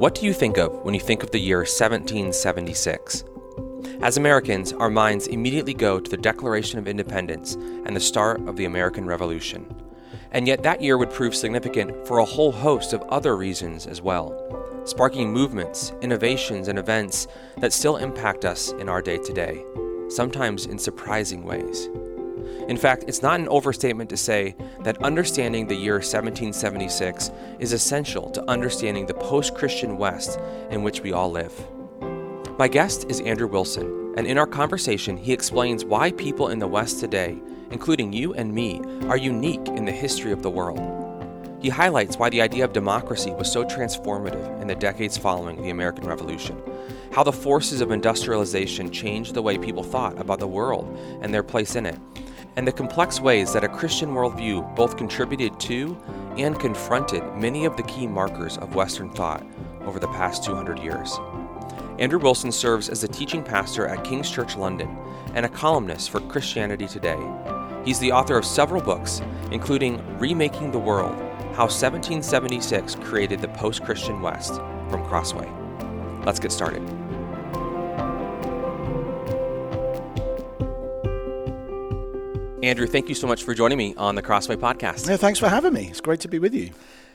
What do you think of when you think of the year 1776? As Americans, our minds immediately go to the Declaration of Independence and the start of the American Revolution. And yet, that year would prove significant for a whole host of other reasons as well, sparking movements, innovations, and events that still impact us in our day to day, sometimes in surprising ways. In fact, it's not an overstatement to say that understanding the year 1776 is essential to understanding the post Christian West in which we all live. My guest is Andrew Wilson, and in our conversation, he explains why people in the West today, including you and me, are unique in the history of the world. He highlights why the idea of democracy was so transformative in the decades following the American Revolution, how the forces of industrialization changed the way people thought about the world and their place in it, and the complex ways that a Christian worldview both contributed to and confronted many of the key markers of Western thought over the past 200 years. Andrew Wilson serves as a teaching pastor at King's Church London and a columnist for Christianity Today. He's the author of several books, including Remaking the World How 1776 Created the Post Christian West from Crossway. Let's get started. Andrew, thank you so much for joining me on the Crossway podcast. Yeah, thanks for having me. It's great to be with you.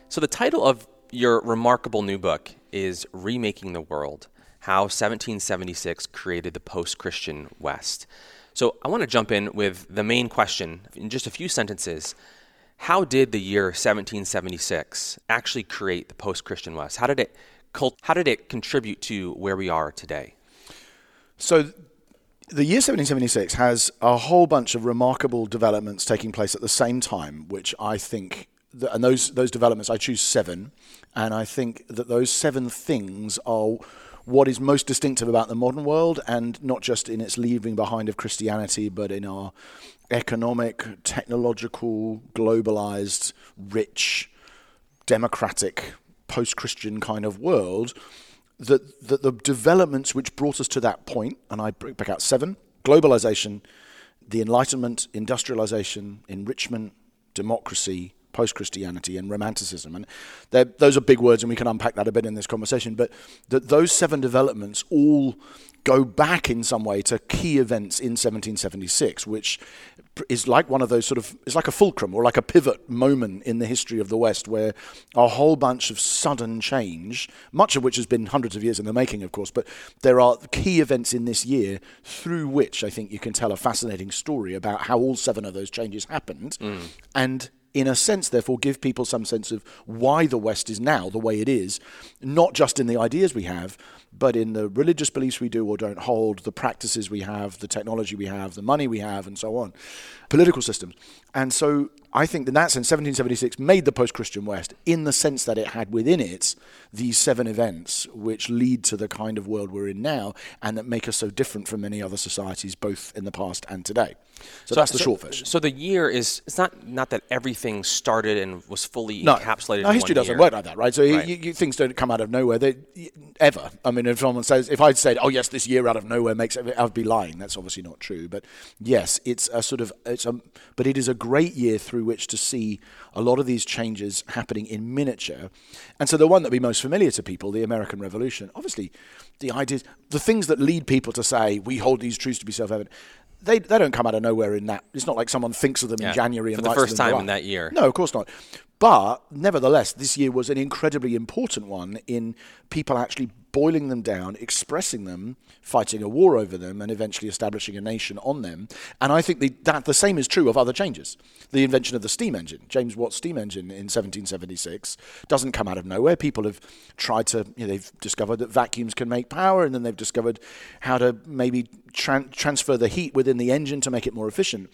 So, the title of your remarkable new book is Remaking the World How 1776 Created the Post Christian West. So, I want to jump in with the main question in just a few sentences. How did the year 1776 actually create the post Christian West? How did, it, how did it contribute to where we are today? So, the year 1776 has a whole bunch of remarkable developments taking place at the same time, which I think, that, and those those developments, I choose seven, and I think that those seven things are what is most distinctive about the modern world, and not just in its leaving behind of Christianity, but in our economic, technological, globalized, rich, democratic, post-Christian kind of world that, that the developments which brought us to that point, and I bring back out seven globalization, the Enlightenment, industrialization, enrichment, democracy, post Christianity, and Romanticism. And those are big words, and we can unpack that a bit in this conversation. But that those seven developments all go back in some way to key events in 1776, which is like one of those sort of it's like a fulcrum or like a pivot moment in the history of the West where a whole bunch of sudden change, much of which has been hundreds of years in the making, of course, but there are key events in this year through which I think you can tell a fascinating story about how all seven of those changes happened. Mm. And in a sense, therefore, give people some sense of why the West is now the way it is, not just in the ideas we have, but in the religious beliefs we do or don't hold, the practices we have, the technology we have, the money we have, and so on, political systems. And so I think in that sense, 1776 made the post Christian West in the sense that it had within it these seven events which lead to the kind of world we're in now and that make us so different from many other societies, both in the past and today. So, so that's the so, short version. So the year is it's not not that everything started and was fully no, encapsulated. No, history doesn't year. work like that, right? So right. You, you, things don't come out of nowhere. They, ever. I mean, if someone says, if I'd said, "Oh yes, this year out of nowhere makes," it, I'd be lying. That's obviously not true. But yes, it's a sort of it's a, but it is a great year through which to see a lot of these changes happening in miniature. And so the one that would be most familiar to people, the American Revolution, obviously, the ideas, the things that lead people to say we hold these truths to be self-evident they, they don't come out of nowhere in that. It's not like someone thinks of them yeah, in January for and the first time in that year. No, of course not. But nevertheless, this year was an incredibly important one in people actually boiling them down, expressing them, fighting a war over them, and eventually establishing a nation on them. And I think the, that the same is true of other changes. The invention of the steam engine, James Watt's steam engine in 1776, doesn't come out of nowhere. People have tried to, you know, they've discovered that vacuums can make power, and then they've discovered how to maybe tran- transfer the heat within the engine to make it more efficient.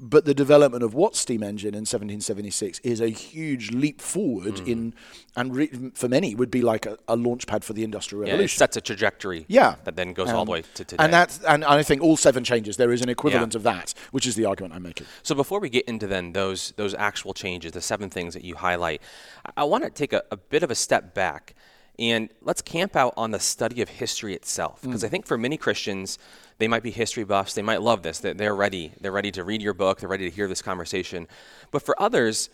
But the development of Watt's steam engine in 1776 is a huge leap forward mm. in, and re- for many would be like a, a launch pad for the industrial revolution. Yeah, it sets a trajectory. Yeah. that then goes um, all the way to today. And that's and I think all seven changes there is an equivalent yeah. of that, which is the argument I'm making. So before we get into then those those actual changes, the seven things that you highlight, I, I want to take a, a bit of a step back and let's camp out on the study of history itself because mm. I think for many Christians they might be history buffs. They might love this. They're ready. They're ready to read your book. They're ready to hear this conversation. But for others,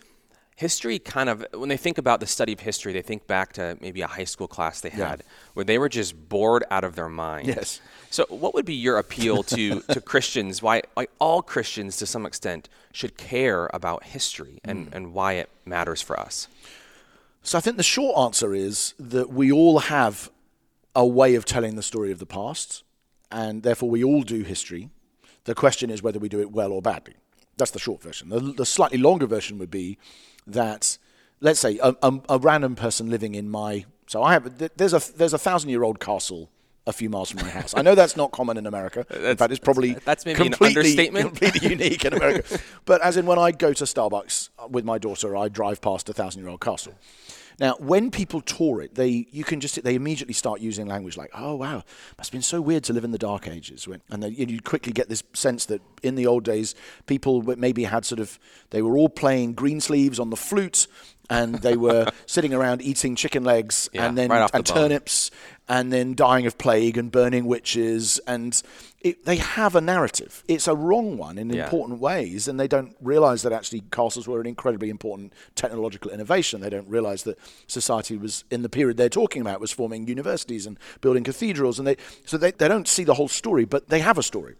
history kind of when they think about the study of history they think back to maybe a high school class they Yeah. had where they were just bored out of their mind Yes. so what would be your appeal to to christians why why all christians to some extent should care about history and Hmm. and why it matters for us So I think the short answer is that we all have a way of telling the story of the past, and therefore we all do history. The question is whether we do it well or badly. That's the short version. The, the slightly longer version would be that, let's say, a, a, a random person living in my so I have there's a there's a thousand year old castle a few miles from my house. I know that's not common in America. in fact, it's probably that's maybe an completely, understatement. completely unique in America. but as in when I go to Starbucks uh, with my daughter, I drive past a thousand year old castle. Now, when people tour it, they you can just they immediately start using language like, "Oh wow, must have been so weird to live in the dark ages." And then you quickly get this sense that in the old days, people maybe had sort of they were all playing Greensleeves on the flute, and they were sitting around eating chicken legs Yeah, and then right the and bone. turnips, and then dying of plague and burning witches, and it, they have a narrative. It's a wrong one in Yeah. important ways, and they don't realize that actually castles were an incredibly important technological innovation. They don't realize that society was in the period they're talking about was forming universities and building cathedrals, and they so they, they don't see the whole story, but they have a story.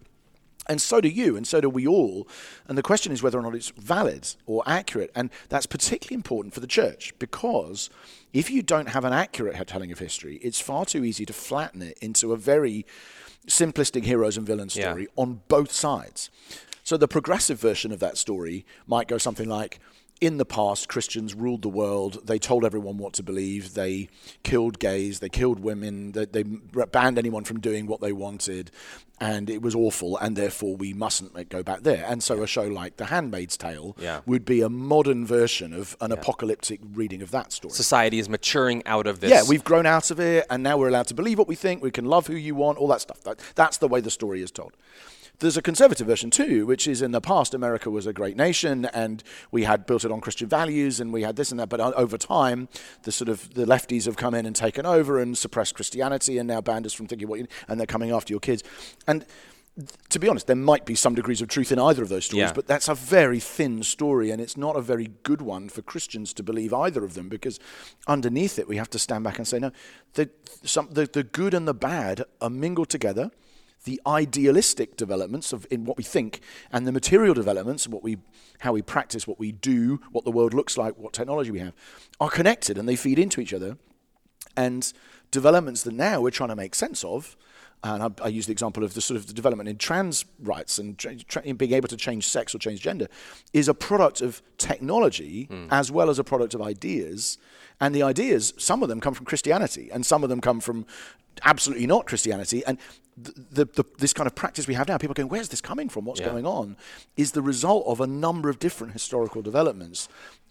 And so do you, and so do we all. And the question is whether or not it's valid or accurate. And that's particularly important for the church because if you don't have an accurate telling of history, it's far too easy to flatten it into a very simplistic heroes and villains Yeah. story on both sides. So the progressive version of that story might go something like in the past, Christians ruled the world. They told everyone what to believe. They killed gays. They killed women. They, they banned anyone from doing what they wanted. And it was awful. And therefore, we mustn't go back there. And so, a show like The Handmaid's Tale Yeah. would be a modern version of an apocalyptic reading of that story. society is maturing out of this Yeah, we've grown out of it, and now we're allowed to believe what we think. We can love who you want, all that stuff. That, that's the way the story is told. There's a conservative version too, which is in the past, America was a great nation, and we had built it on Christian values, and we had this and that. But uh, over time, the sort of the lefties have come in and taken over and suppressed Christianity, and now banned us from thinking what you. And they're coming after your kids. And to be honest, there might be some degrees of truth in either of those stories, Yeah. but that's a very thin story, and it's not a very good one for Christians to believe either of them, because underneath it, we have to stand back and say, no, the, some, the, the good and the bad are mingled together. The idealistic developments of in what we think and the material developments, what we, how we practice, what we do, what the world looks like, what technology we have, are connected and they feed into each other and developments that now we're trying to make sense of. And I, I use the example of the sort of the development in trans rights and tra- tra- in being able to change sex or change gender is a product of technology hmm. as well as a product of ideas. And the ideas, some of them come from Christianity, and some of them come from absolutely not Christianity. And the, the, the, this kind of practice we have now, people going, where's this coming from? What's Yeah. going on? Is the result of a number of different historical developments.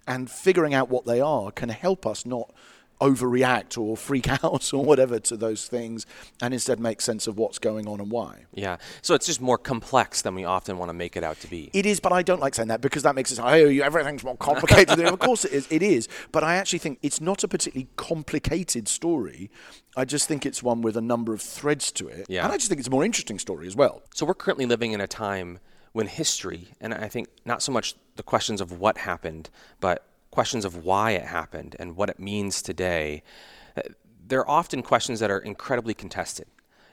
And figuring out what they are can help us not overreact or freak out or whatever to those things and instead make sense of what's going on and why. yeah so it's just more complex than we often want to make it out to be It is, but I don't like saying that because that makes it sound, oh, you- everything's more complicated. than-" of course it is. It is. But I actually think it's not a particularly complicated story. I just think it's one with a number of threads to it. Yeah. And I just think it's a more interesting story as well. So we're currently living in a time when history, and I think not so much the questions of what happened, but questions of why it happened and what it means today, uh, they're often questions that are incredibly contested.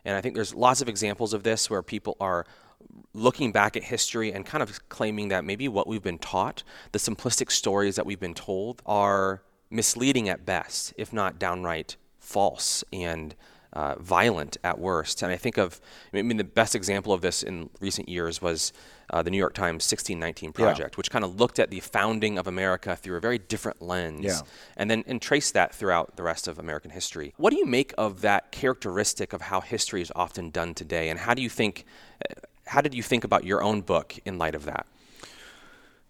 And I think there's lots of examples of this where people are looking back at history and kind of claiming that maybe what we've been taught, the simplistic stories that we've been told, are misleading at best, if not downright false and uh, violent at worst. And I think of, I mean, the best example of this in recent years was uh, the New York Times 1619 Project, which kind of looked at the founding of America through a very different lens Yeah. and then and traced that throughout the rest of American history. What do you make of that characteristic of how history is often done today? And how do you think, uh, how did you think about your own book in light of that?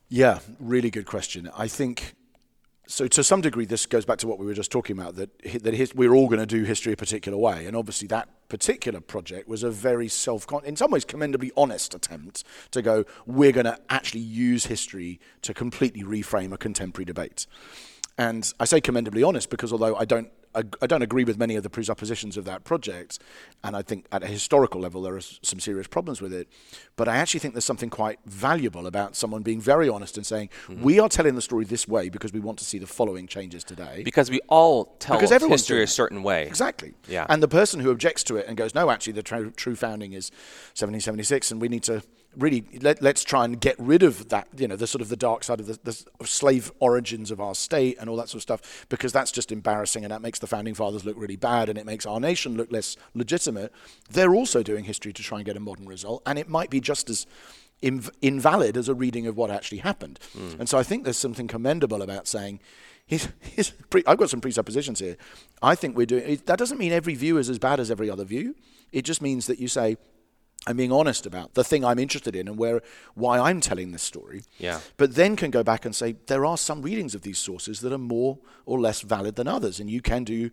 Yeah, really good question. I think so. To some degree, this goes back to what we were just talking about that that his, we're all going to do history a particular way, and obviously that particular project was a very self, in some ways, commendably honest attempt to go. We're going to actually use history to completely reframe a contemporary debate. And I say commendably honest because although I don't I don't agree with many of the presuppositions of that project, and I think at a historical level there are some serious problems with it. But I actually think there's something quite valuable about someone being very honest and saying, Mm-hmm. "We are telling the story this way because we want to see the following changes today." Because we all tell Because everyone's history a certain way. Exactly. Yeah. And the person who objects to it and goes, no, actually, the tr- true founding is 1776, and we need to really let, let's try and get rid of that, you know, the sort of the dark side of the, the slave origins of our state and all that sort of stuff, because that's just embarrassing and that makes the founding fathers look really bad and it makes our nation look less legitimate. They're also doing history to try and get a modern result, and it might be just as inv- invalid as a reading of what actually happened. Hmm. And so I think there's something commendable about saying, he's, he's pre- I've got some presuppositions here. I think we're doing that doesn't mean every view is as bad as every other view. It just means that you say, I'm being honest about the thing I'm interested in and where why I'm telling this story. Yeah. But then can go back and say there are some readings of these sources that are more or less valid than others, and you can do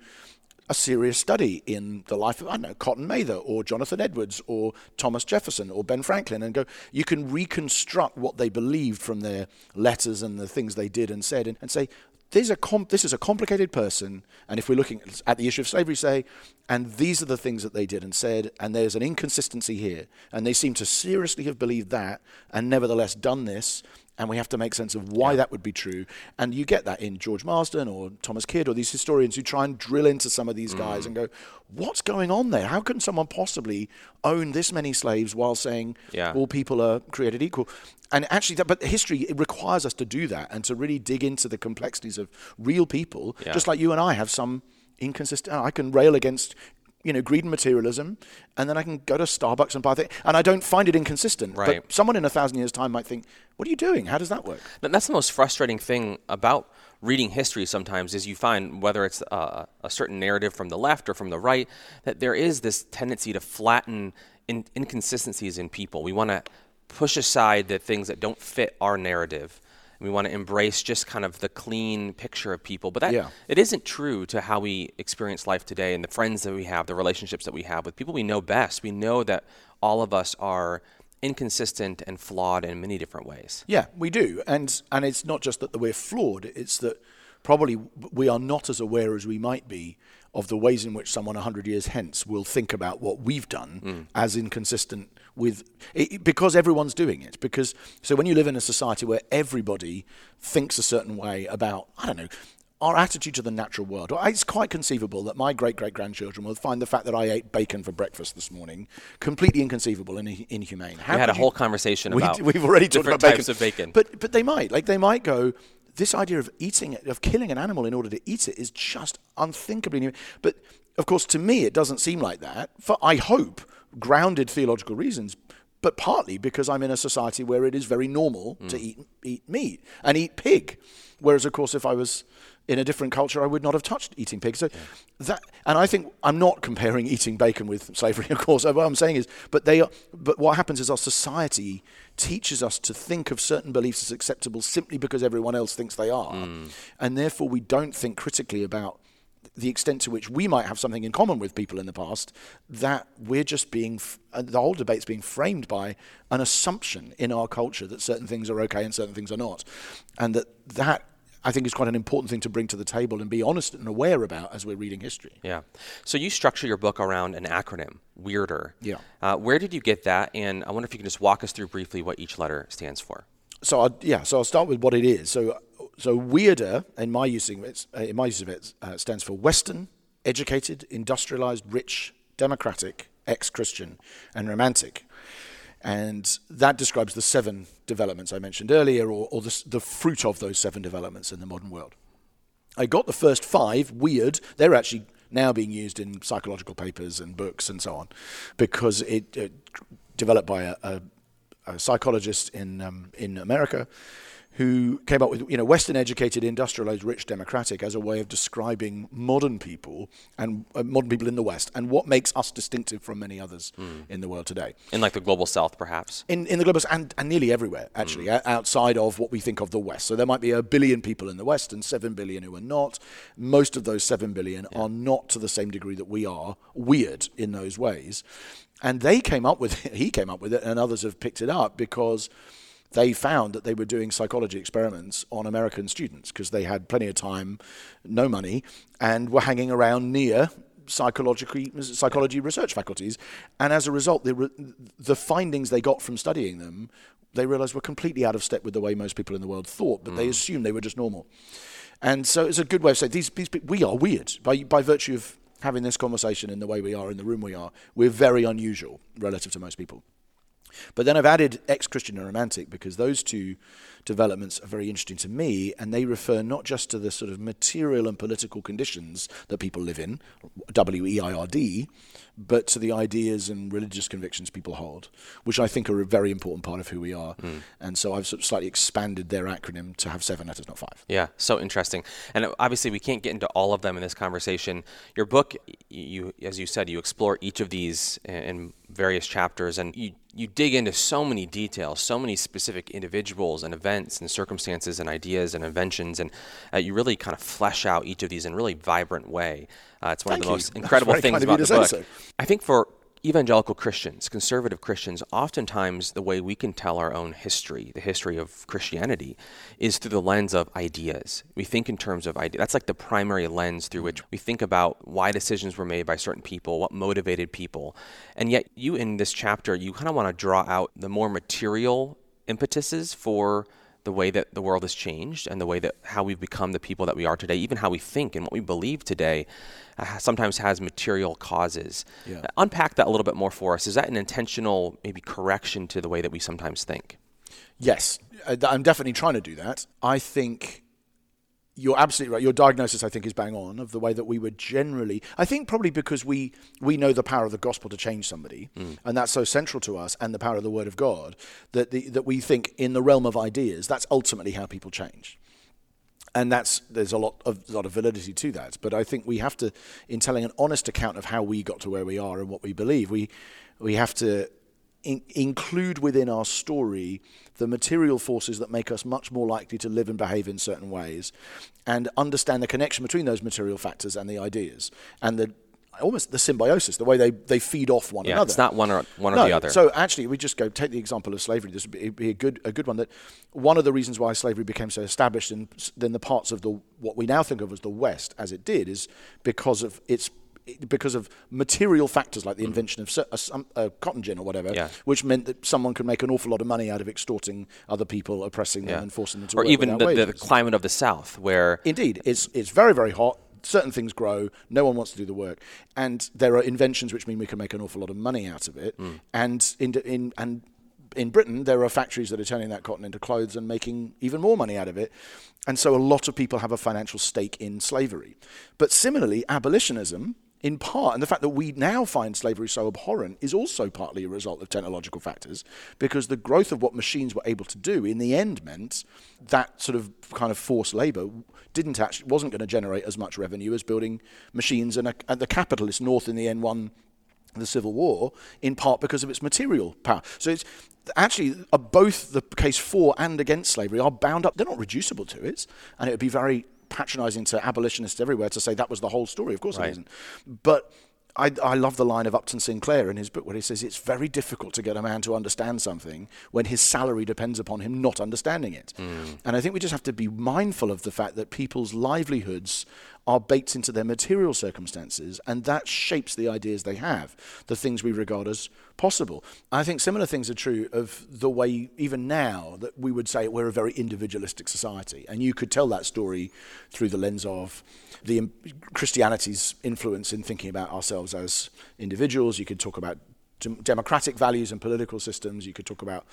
a serious study in the life of I don't know Cotton Mather or Jonathan Edwards or Thomas Jefferson or Ben Franklin, and go. You can reconstruct what they believed from their letters and the things they did and said, and, and say. These are com- this is a complicated person, and if we're looking at the issue of slavery, say, and these are the things that they did and said, and there's an inconsistency here, and they seem to seriously have believed that, and nevertheless done this, and we have to make sense of why that would be true. And you get that in George Marsden or Thomas Kidd or these historians who try and drill into some of these guys mm. and go, what's going on there? How can someone possibly own this many slaves while saying Yeah. all people are created equal? And actually, that, but history it requires us to do that and to really dig into the complexities of real people, Yeah. just like you and I have some inconsistent. I can rail against. You know, greed and materialism, and then I can go to Starbucks and buy things, and I don't find it inconsistent. Right. But someone in a thousand years' time might think, "What are you doing? How does that work?" That's the most frustrating thing about reading history sometimes is you find whether it's uh, a certain narrative from the left or from the right that there is this tendency to flatten in- inconsistencies in people. We want to push aside the things that don't fit our narrative. We want to embrace just kind of the clean picture of people, but that Yeah. it isn't true to how we experience life today and the friends that we have, the relationships that we have with people we know best. We know that all of us are inconsistent and flawed in many different ways. Yeah, we do, and and it's not just that we're flawed; it's that probably we are not as aware as we might be of the ways in which someone hundred years hence will think about what we've done mm. as inconsistent with it, because everyone's doing it. Because so when you live in a society where everybody thinks a certain way about, I don't know. Our attitude to the natural world. It's quite conceivable that my great great grandchildren will find the fact that I ate bacon for breakfast this morning completely inconceivable and inhumane. How We had a you- whole conversation we, about we've already talked about bacon. types of bacon. But but they might like they might go. This idea of eating it, of killing an animal in order to eat it, is just unthinkably new. But of course, to me, it doesn't seem like that. For I hope grounded theological reasons, but partly because I'm in a society where it is very normal Mm. to eat eat meat and eat pig. Whereas, of course, if I was in a different culture, I would not have touched eating pig. So that, and I think I'm not comparing eating bacon with slavery. Of course, what I'm saying is, but they are. But what happens is our society teaches us to think of certain beliefs as acceptable simply because everyone else thinks they are, and therefore we don't think critically about the extent to which we might have something in common with people in the past, that we're just being, f- uh, the whole debate's being framed by an assumption in our culture that certain things are okay and certain things are not. And that that, I think, is quite an important thing to bring to the table and be honest and aware about as we're reading history. Yeah. So you structure your book around an acronym, Weirder. Yeah. Uh, where did you get that? And I wonder if you can just walk us through briefly what each letter stands for. So I'll, yeah, so I'll start with what it is. So so weirder in my use of it, uh, in my use of it uh, stands for Western, educated, industrialized, rich, democratic, ex-Christian, and romantic. And that describes the seven developments I mentioned earlier, or, or the, the fruit of those seven developments in the modern world. I got the first five weird. They're actually now being used in psychological papers and books and so on, because it, it developed by a, a, a psychologist in um, in America who came up with you know Western educated, industrialized, rich, democratic as a way of describing modern people and uh, modern people in the West and what makes us distinctive from many others in the world today. In like the global south, perhaps. in, in the global and, and nearly everywhere actually o- outside of what we think of the west. So there might be a billion people in the west and 7 billion who are not. Most of those 7 billion are not to the same degree that we are weird in those ways. And they came up with he came up with it and others have picked it up because they found that they were doing psychology experiments on American students because they had plenty of time, no money, and were hanging around near psychology psychology research faculties, and as a result, the the findings they got from studying them, they realised were completely out of step with the way most people in the world thought, but mm. they assumed they were just normal. And so it's a good way of saying these, these we are weird by by virtue of having this conversation in the way we are in the room we are. We're very unusual relative to most people. But then I've added ex Christian and romantic because those two developments are very interesting to me, and they refer not just to the sort of material and political conditions that people live in, W E I R D, but to the ideas and religious convictions people hold, which I think are a very important part of who we are. Mm. And so I've sort of slightly expanded their acronym to have seven letters, not five. Yeah, so interesting. And obviously, we can't get into all of them in this conversation. Your book, you, as you said, you explore each of these in various chapters, and you you dig into so many details, so many specific individuals and events and circumstances and ideas and inventions, and uh, you really kind of flesh out each of these in a really vibrant way. Uh, it's one Thank of the you. most incredible things about the book. So. I think for evangelical Christians, conservative Christians, oftentimes the way we can tell our own history, the history of Christianity, is through the lens of ideas. We think in terms of ideas. That's like the primary lens through which we think about why decisions were made by certain people, what motivated people. And yet, you in this chapter, you kind of want to draw out the more material impetuses for the way that the world has changed and the way that how we've become the people that we are today, even how we think and what we believe today, uh, sometimes has material causes. Yeah. Uh, unpack that a little bit more for us. Is that an intentional, maybe correction to the way that we sometimes think? Yes, I'm definitely trying to do that. I think you're absolutely right. Your diagnosis, I think, is bang on of the way that we were generally. I think probably because we we know the power of the gospel to change somebody, mm. and that's so central to us, and the power of the word of God that the, that we think in the realm of ideas. That's ultimately how people change, and that's there's a lot of a lot of validity to that. But I think we have to, in telling an honest account of how we got to where we are and what we believe, we we have to in, include within our story the material forces that make us much more likely to live and behave in certain ways, and understand the connection between those material factors and the ideas, and the almost the symbiosis, the way they, they feed off one yeah, another. It's not one or one no, or the other. So actually, we just go take the example of slavery. This would be, be, a good a good one. That one of the reasons why slavery became so established in, in the parts of the what we now think of as the West, as it did, is because of its because of material factors like the invention of a, a, a cotton gin or whatever, yeah. which meant that someone could make an awful lot of money out of extorting other people, oppressing them, yeah. and forcing them to or work. Or even the, the, climate of the South, where indeed it's it's very very hot. Certain things grow. No one wants to do the work, and there are inventions which mean we can make an awful lot of money out of it. Mm. And in, in and in Britain, there are factories that are turning that cotton into clothes and making even more money out of it. And so a lot of people have a financial stake in slavery. But similarly, abolitionism in part, and the fact that we now find slavery so abhorrent is also partly a result of technological factors, because the growth of what machines were able to do in the end meant that sort of kind of forced labor didn't actually wasn't going to generate as much revenue as building machines, and, and the capitalist North in the end won the Civil War in part because of its material power. So it's actually uh, both the case for and against slavery are bound up. They're not reducible to it, and it would be very patronizing to abolitionists everywhere to say that was the whole story. Of course right. it isn't. But I, I, love the line of Upton Sinclair in his book where he says it's very difficult to get a man to understand something when his salary depends upon him not understanding it. Mm. And I think we just have to be mindful of the fact that people's livelihoods are baked into their material circumstances, and that shapes the ideas they have, the things we regard as possible. I think similar things are true of the way, even now, that we would say we're a very individualistic society. And you could tell that story through the lens of the um, Christianity's influence in thinking about ourselves as individuals. You could talk about democratic values and political systems. You could talk about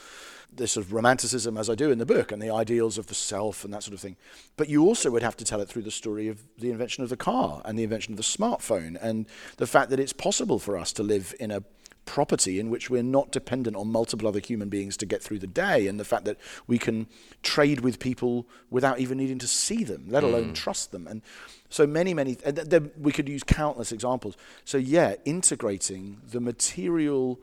this sort of romanticism, as I do in the book, and the ideals of the self and that sort of thing. But you also would have to tell it through the story of the invention of the car and the invention of the smartphone and the fact that it's possible for us to live in a property in which we're not dependent on multiple other human beings to get through the day, and the fact that we can trade with people without even needing to see them, let alone mm. trust them. And so many, many, th- th- we could use countless examples. So, yeah, integrating the material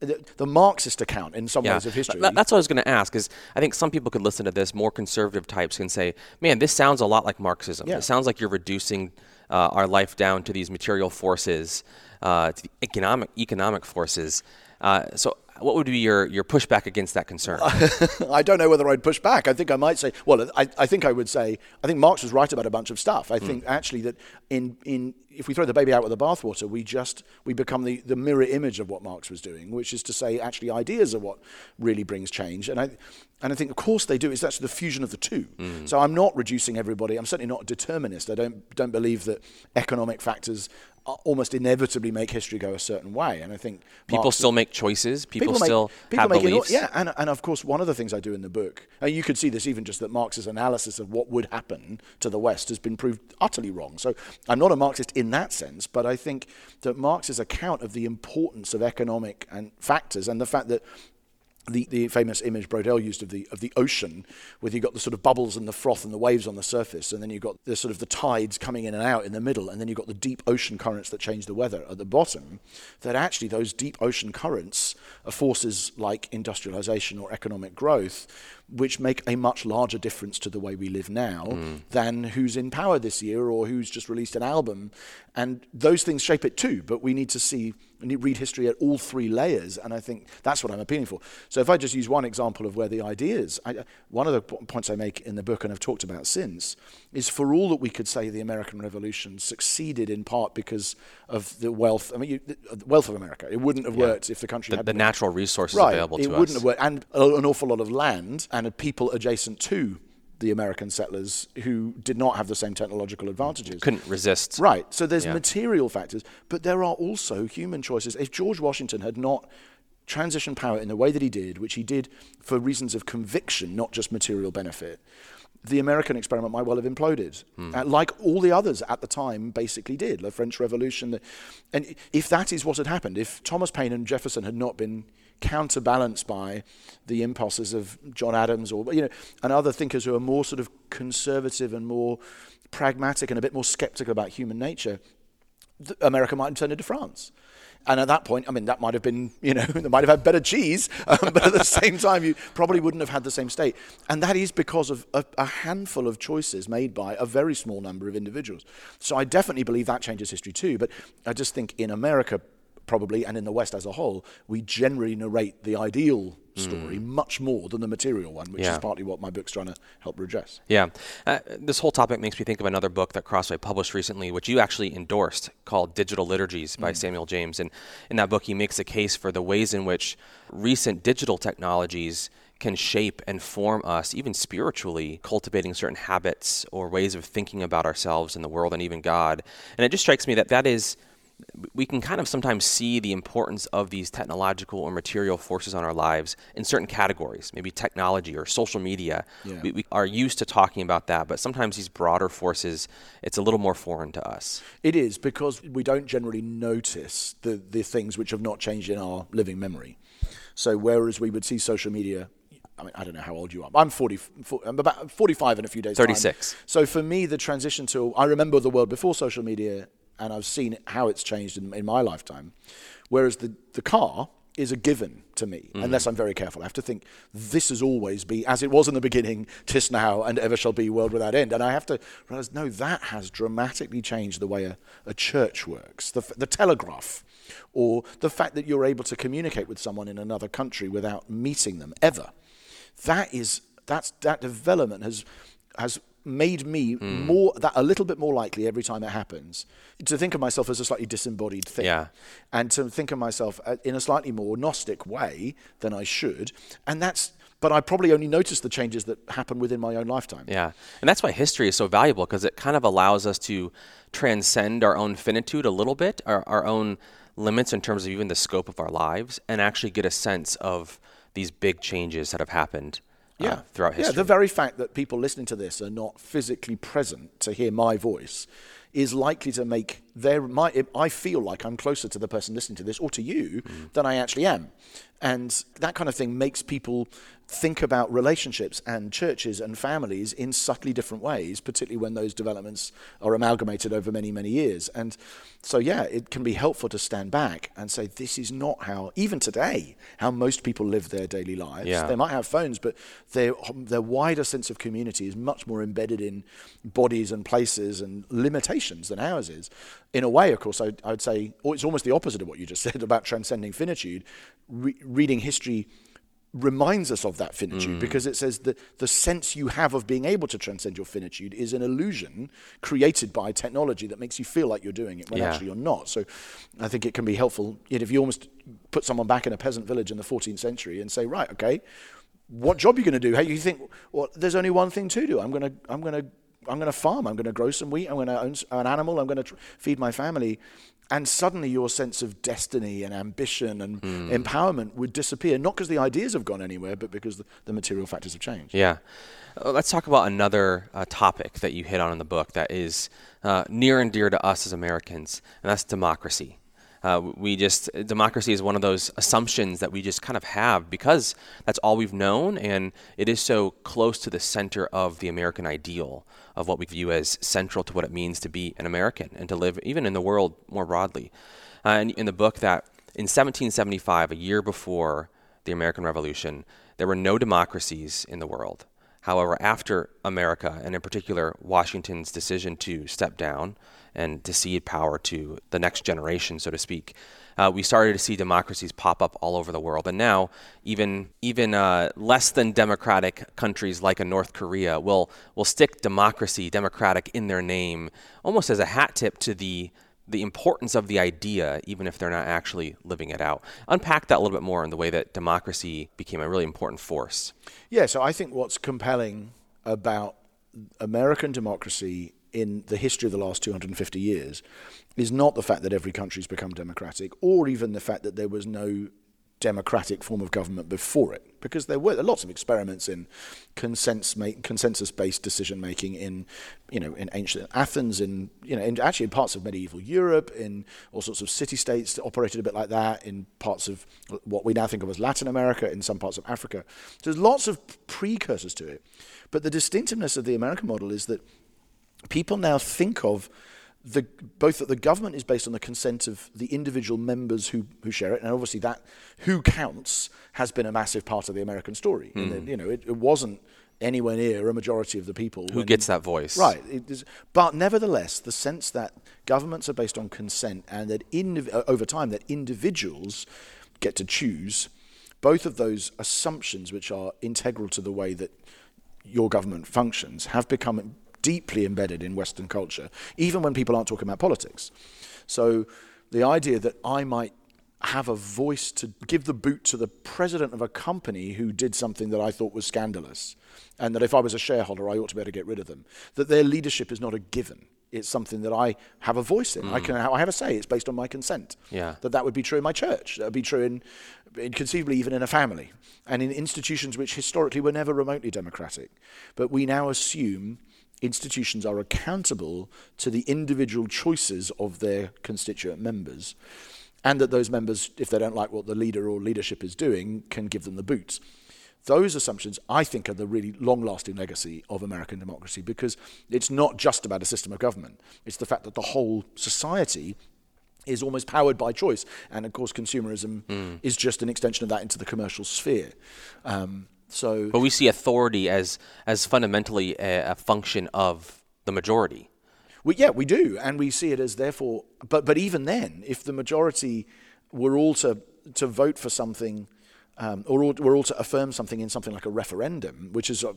the, the, Marxist account in some yeah. ways of history. That, that's what I was going to ask. Is I think some people could listen to this. More conservative types can say, "Man, this sounds a lot like Marxism. Yeah. It sounds like you're reducing uh, our life down to these material forces, uh, to the economic economic forces." Uh, so, what would be your, your pushback against that concern? I don't know whether I'd push back. I think I might say, well, I, I think I would say, I think Marx was right about a bunch of stuff. I mm. think actually that in, in if we throw the baby out with the bathwater, we just we become the, the mirror image of what Marx was doing, which is to say, actually, ideas are what really brings change. And I and I think, of course, they do. It's actually the fusion of the two. Mm. So I'm not reducing everybody. I'm certainly not a determinist. I don't don't believe that economic factors Uh, almost inevitably make history go a certain way. And I think people Marx still make choices. People, people still make, people have make beliefs. It, yeah, and, and of course, one of the things I do in the book, and you could see this even just that Marx's analysis of what would happen to the West has been proved utterly wrong. So I'm not a Marxist in that sense, but I think that Marx's account of the importance of economic and factors and the fact that the, the famous image Braudel used of the of the ocean, where you've got the sort of bubbles and the froth and the waves on the surface, and then you've got the sort of the tides coming in and out in the middle, and then you've got the deep ocean currents that change the weather at the bottom. That actually those deep ocean currents are forces like industrialization or economic growth, which make a much larger difference to the way we live now mm. than who's in power this year or who's just released an album. And those things shape it too, but we need to see and read history at all three layers, and I think that's what I'm appealing for. So if I just use one example of where the ideas, I, one of the points I make in the book and have talked about since, is for all that we could say the American Revolution succeeded in part because of the wealth. I mean, you, the wealth of America. It wouldn't have yeah. worked if the country the, had the natural resources right, available to us. It wouldn't have worked, and an awful lot of land and people adjacent to the American settlers who did not have the same technological advantages. Couldn't resist. Right. So there's yeah. material factors, but there are also human choices. If George Washington had not transitioned power in the way that he did, which he did for reasons of conviction, not just material benefit, the American experiment might well have imploded, mm. uh, like all the others at the time basically did. The French Revolution. The, and if that is what had happened, if Thomas Paine and Jefferson had not been counterbalanced by the impulses of John Adams or you know and other thinkers who are more sort of conservative and more pragmatic and a bit more skeptical about human nature, America might have turned into France. And at that point, I mean, that might have been, you know, they might have had better cheese, um, but at the same time, you probably wouldn't have had the same state. And that is because of a, a, handful of choices made by a very small number of individuals. So I definitely believe that changes history too. But I just think in America, probably, and in the West as a whole, we generally narrate the ideal story mm. much more than the material one, which yeah. is partly what my book's trying to help redress. Yeah. Uh, this whole topic makes me think of another book that Crossway published recently, which you actually endorsed, called Digital Liturgies by mm. Samuel James. And in that book, he makes a case for the ways in which recent digital technologies can shape and form us, even spiritually, cultivating certain habits or ways of thinking about ourselves and the world and even God. And it just strikes me that that is we can kind of sometimes see the importance of these technological or material forces on our lives in certain categories, maybe technology or social media. Yeah. We, we, are used to talking about that, but sometimes these broader forces, it's a little more foreign to us. It is because we don't generally notice the, the things which have not changed in our living memory. So, whereas we would see social media I mean, I don't know how old you are. I'm 40, 40 I'm about 45 in a few days. 36. Time. So for me, the transition to I remember the world before social media and I've seen how it's changed in, in my lifetime. Whereas the, the car is a given to me, mm. unless I'm very careful. I have to think this has always be as it was in the beginning, tis now, and ever shall be, world without end. And I have to realize, no, that has dramatically changed the way a, a church works. The, the telegraph, or the fact that you're able to communicate with someone in another country without meeting them ever. That is that's that development has has made me mm. more that a little bit more likely every time it happens to think of myself as a slightly disembodied thing yeah. and to think of myself uh, in a slightly more gnostic way than I should and that's but I probably only notice the changes that happen within my own lifetime. Yeah. And that's why history is so valuable because it kind of allows us to transcend our own finitude a little bit, our, our own limits in terms of even the scope of our lives, and actually get a sense of these big changes that have happened yeah. Uh, throughout history. Yeah, the very fact that people listening to this are not physically present to hear my voice is likely to make their my I feel like I'm closer to the person listening to this or to you mm. than I actually am. And that kind of thing makes people think about relationships and churches and families in subtly different ways, particularly when those developments are amalgamated over many, many years. And so, yeah, it can be helpful to stand back and say, this is not how, even today, how most people live their daily lives. Yeah. They might have phones, but their, their wider sense of community is much more embedded in bodies and places and limitations than ours is. In a way, of course, I, I would say or it's almost the opposite of what you just said about transcending finitude. Re- reading history reminds us of that finitude mm. because it says that the sense you have of being able to transcend your finitude is an illusion created by technology that makes you feel like you're doing it when yeah. actually you're not. So I think it can be helpful if you almost put someone back in a peasant village in the 14th century and say, right, okay, what job are you going to do? How you think? Well, there's only one thing to do. I'm going to I'm going to I'm going to farm. I'm going to grow some wheat. I'm going to own an animal. I'm going to tr- feed my family. And suddenly your sense of destiny and ambition and mm. empowerment would disappear, not because the ideas have gone anywhere, but because the, the material factors have changed. Yeah. Uh, let's talk about another uh, topic that you hit on in the book that is uh, near and dear to us as Americans, and that's democracy. Uh, we just democracy is one of those assumptions that we just kind of have because that's all we've known, and it is so close to the center of the American ideal of what we view as central to what it means to be an American and to live even in the world more broadly. Uh, and in the book, that in 1775, a year before the American Revolution, there were no democracies in the world. However, after America, and in particular Washington's decision to step down and to cede power to the next generation, so to speak, uh, we started to see democracies pop up all over the world. And now, even even uh, less than democratic countries like a North Korea will will stick democracy, democratic in their name, almost as a hat tip to the the importance of the idea, even if they're not actually living it out. Unpack that a little bit more in the way that democracy became a really important force. Yeah, so I think what's compelling about American democracy in the history of the last 250 years is not the fact that every country's become democratic or even the fact that there was no democratic form of government before it because there were lots of experiments in consensus based decision making in you know in ancient Athens in you know in actually in parts of medieval Europe in all sorts of city states that operated a bit like that in parts of what we now think of as Latin America in some parts of Africa. So there's lots of precursors to it. But the distinctiveness of the American model is that people now think of the, both that the government is based on the consent of the individual members who, who share it, and obviously that who counts has been a massive part of the American story. Mm. The, you know, it, it, wasn't anywhere near a majority of the people who when, gets that voice, right? but nevertheless, the sense that governments are based on consent and that in, uh, over time that individuals get to choose, both of those assumptions, which are integral to the way that your government functions, have become deeply embedded in Western culture, even when people aren't talking about politics. So the idea that I might have a voice to give the boot to the president of a company who did something that I thought was scandalous, and that if I was a shareholder, I ought to be able to get rid of them, that their leadership is not a given. It's something that I have a voice in. Mm. I can I have a say. It's based on my consent. Yeah. That that would be true in my church. That would be true in, in conceivably even in a family and in institutions which historically were never remotely democratic. But we now assume institutions are accountable to the individual choices of their constituent members, and that those members, if they don't like what the leader or leadership is doing, can give them the boots. Those assumptions, I think, are the really long lasting legacy of American democracy because it's not just about a system of government. It's the fact that the whole society is almost powered by choice. And of course, consumerism mm. is just an extension of that into the commercial sphere. Um, so, but we see authority as as fundamentally a, a function of the majority. We, yeah, we do, and we see it as therefore. But but even then, if the majority were all to to vote for something, um, or were all to affirm something in something like a referendum, which is uh,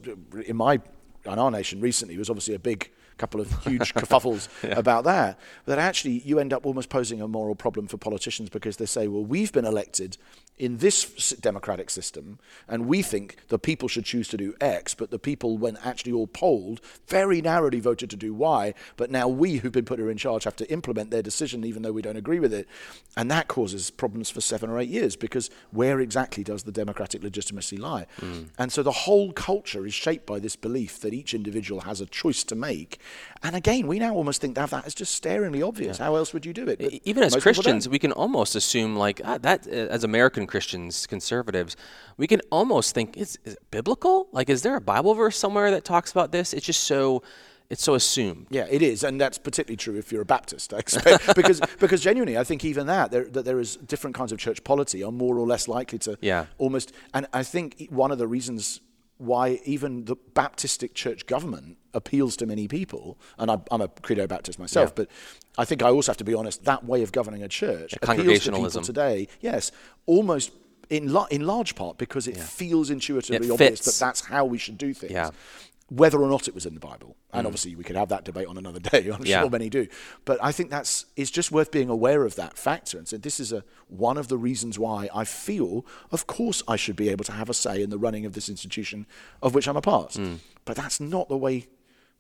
in my in our nation recently was obviously a big couple of huge kerfuffles yeah. about that. That actually you end up almost posing a moral problem for politicians because they say, well, we've been elected in this democratic system, and we think the people should choose to do X, but the people, when actually all polled, very narrowly voted to do Y. But now we, who've been put in charge, have to implement their decision, even though we don't agree with it, and that causes problems for seven or eight years because where exactly does the democratic legitimacy lie? Mm. And so the whole culture is shaped by this belief that each individual has a choice to make, and again, we now almost think that that is just staringly obvious. Yeah. How else would you do it? But Even as Christians, we can almost assume, like ah, that, uh, as American Christians, conservatives, we can almost think, is, is it biblical? Like, is there a Bible verse somewhere that talks about this? It's just so it's so assumed. Yeah, it is, and that's particularly true if you're a Baptist. I expect because because genuinely, I think even that there, that there is different kinds of church polity are more or less likely to yeah. almost. And I think one of the reasons why even the Baptistic church government appeals to many people. And I, I'm a Credo Baptist myself, Yeah. but I think I also have to be honest. That way of governing a church appeals to people today. Yes, almost in la- in large part because it feels intuitively It obvious that that's how we should do things. Yeah. Whether or not it was in the Bible, and obviously we could have that debate on another day. I'm Yeah. sure many do, but I think that's it's just worth being aware of that factor and say this is a one of the reasons why I feel, of course, I should be able to have a say in the running of this institution of which I'm a part. But that's not the way.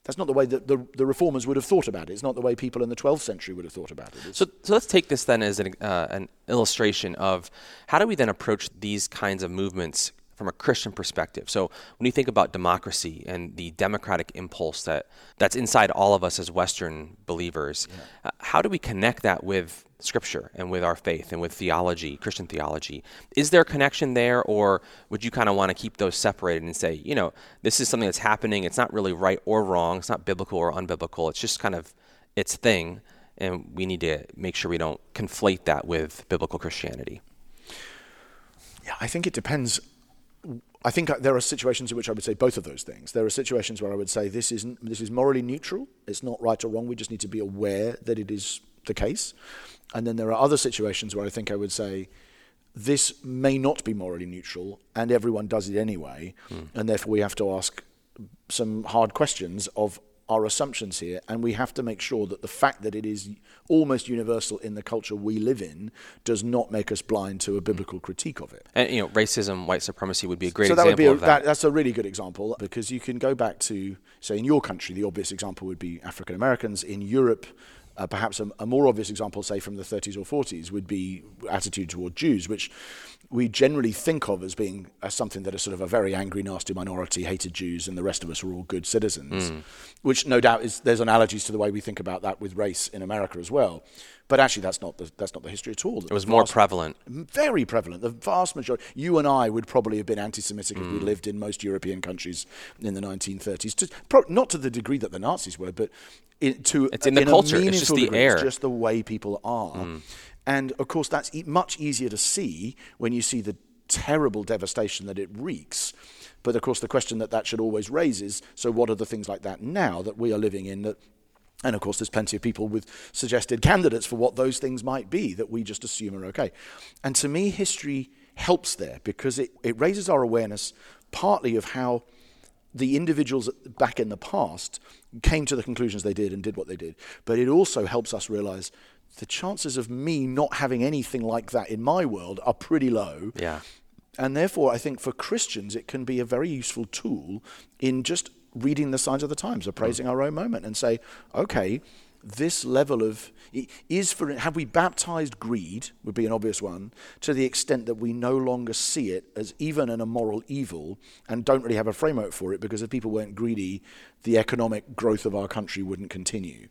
That's not the way that the, the reformers would have thought about it. It's not the way people in the 12th century would have thought about it. It's- So, so let's take this then as an, uh, an illustration of how do we then approach these kinds of movements from a Christian perspective. So when you think about democracy and the democratic impulse that that's inside all of us as Western believers, uh, how do we connect that with Scripture and with our faith and with theology, Christian theology? Is there a connection there, or would you kind of want to keep those separated and say, you know, this is something that's happening. It's not really right or wrong. It's not biblical or unbiblical. It's just kind of its thing and we need to make sure we don't conflate that with biblical Christianity. Yeah, I think it depends. I think uh, there are situations in which I would say both of those things. There are situations where I would say this is this is morally neutral. It's not right or wrong. We just need to be aware that it is the case. And then there are other situations where I think I would say this may not be morally neutral, and everyone does it anyway, and therefore we have to ask some hard questions of our assumptions here, and we have to make sure that the fact that it is almost universal in the culture we live in does not make us blind to a biblical critique of it. And you know, racism, white supremacy would be a great so that example would be a, of that. that's a really good example because you can go back to say in your country the obvious example would be African Americans in Europe. Uh, perhaps a, a more obvious example, say from the 30s or 40s, would be attitude toward Jews, which we generally think of as being as something that is sort of a very angry, nasty minority, hated Jews, and the rest of us are all good citizens. Which no doubt is there's analogies to the way we think about that with race in America as well. But actually, that's not the, that's not the history at all. it was more prevalent. Very prevalent. The vast majority. You and I would probably have been anti-Semitic if we Mm. lived in most European countries in the 1930s. To, pro, not to the degree that the Nazis were, but in, to It's in the a culture. It's just the degree. air. Mm. It's just the way people are. And of course, that's e- much easier to see when you see the terrible devastation that it wreaks. But of course, the question that that should always raise is: so, what are the things like that now that we are living in that and of course, there's plenty of people with suggested candidates for what those things might be that we just assume are okay. And to me, history helps there because it, it raises our awareness partly of how the individuals back in the past came to the conclusions they did and did what they did. But it also helps us realize the chances of me not having anything like that in my world are pretty low. Yeah. And therefore, I think for Christians, it can be a very useful tool in just reading the signs of the times, appraising mm. our own moment, and say, okay, this level of is for have we baptized greed would be an obvious one to the extent that we no longer see it as even an immoral evil and don't really have a framework for it because if people weren't greedy, the economic growth of our country wouldn't continue.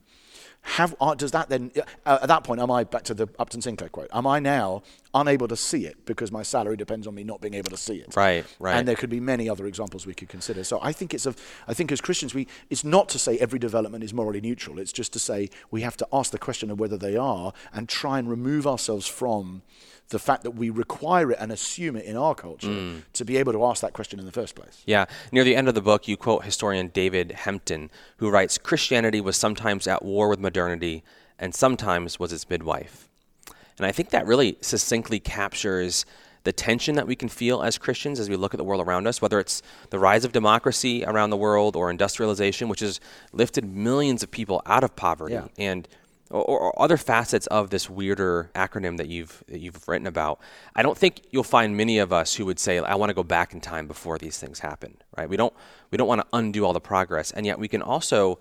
Have does that then uh, at that point am I back to the Upton Sinclair quote? Am I now unable to see it because my salary depends on me not being able to see it? Right, right. And there could be many other examples we could consider. So I think it's a I think as Christians we it's not to say every development is morally neutral. It's just to say we have to ask the question of whether they are and try and remove ourselves from the fact that we require it and assume it in our culture Mm. to be able to ask that question in the first place. Yeah. Near the end of the book, you quote historian David Hempton, who writes Christianity was sometimes at war with modernity and sometimes was its midwife. And I think that really succinctly captures the tension that we can feel as Christians as we look at the world around us, whether it's the rise of democracy around the world or industrialization, which has lifted millions of people out of poverty Yeah. and or, or other facets of this weirder acronym that you've that you've written about. I don't think you'll find many of us who would say, "I want to go back in time before these things happen." Right? We don't we don't want to undo all the progress, and yet we can also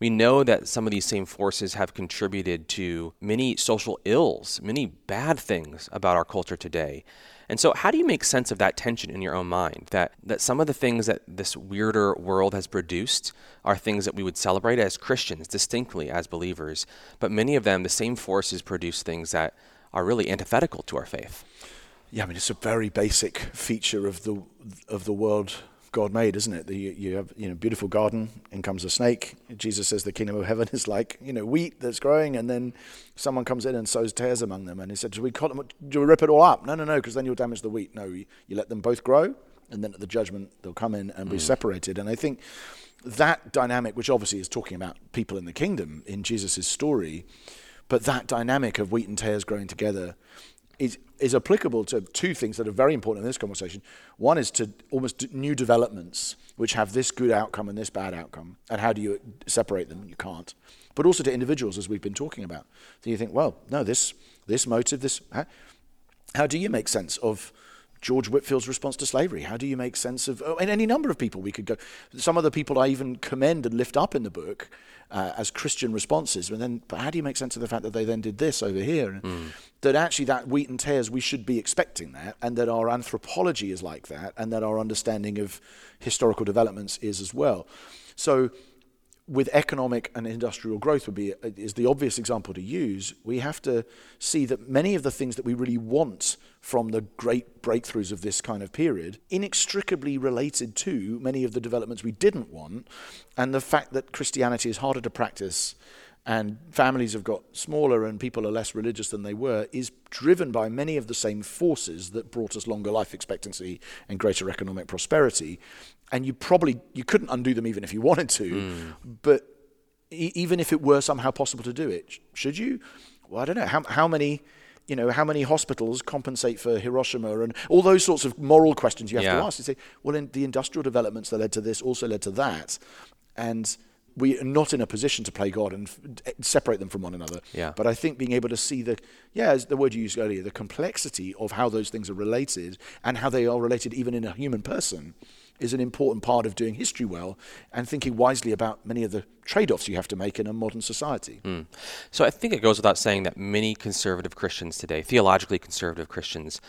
we know that some of these same forces have contributed to many social ills, many bad things about our culture today. And so, how do you make sense of that tension in your own mind? That that some of the things that this weirder world has produced are things that we would celebrate as Christians, distinctly as believers, but many of them, the same forces, produce things that are really antithetical to our faith. Yeah, I mean it's a very basic feature of the of the world God made, isn't it? The, you, you have you know beautiful garden, in comes a snake. Jesus says the kingdom of heaven is like you know wheat that's growing, and then someone comes in and sows tares among them. And he said, "Do we cut them? Do we rip it all up? No, no, no, because then you'll damage the wheat. No, you, you let them both grow, and then at the judgment they'll come in and be mm. separated. And I think that dynamic, which obviously is talking about people in the kingdom in Jesus' story, but that dynamic of wheat and tares growing together is is applicable to two things that are very important in this conversation. One is to almost new developments which have this good outcome and this bad outcome, and how do you separate them? You can't. But also to individuals, as we've been talking about. So you think, well, no, this this motive, this how, how do you make sense of George Whitefield's response to slavery? How do you make sense of, oh, and any number of people we could go. Some of the people I even commend and lift up in the book uh, as Christian responses, but then, but how do you make sense of the fact that they then did this over here? Mm. That actually that wheat and tares, we should be expecting that, and that our anthropology is like that, and that our understanding of historical developments is as well. So with economic and industrial growth would be is the obvious example to use. We have to see that many of the things that we really want from the great breakthroughs of this kind of period inextricably related to many of the developments we didn't want, and the fact that Christianity is harder to practice and families have got smaller and people are less religious than they were is driven by many of the same forces that brought us longer life expectancy and greater economic prosperity. And you probably you couldn't undo them even if you wanted to mm. but e- even if it were somehow possible to do it should you? Well i don't know. How, how many you know how many hospitals compensate for hiroshima and all those sorts of moral questions you have yeah. to ask. You say well in the industrial developments that led to this also led to that. And we are not in a position to play God and f- separate them from one another. Yeah. But I think being able to see the, yeah, as the word you used earlier, the complexity of how those things are related and how they are related even in a human person is an important part of doing history well and thinking wisely about many of the trade offs you have to make in a modern society. Mm. So I think it goes without saying that many conservative Christians today, theologically conservative Christians,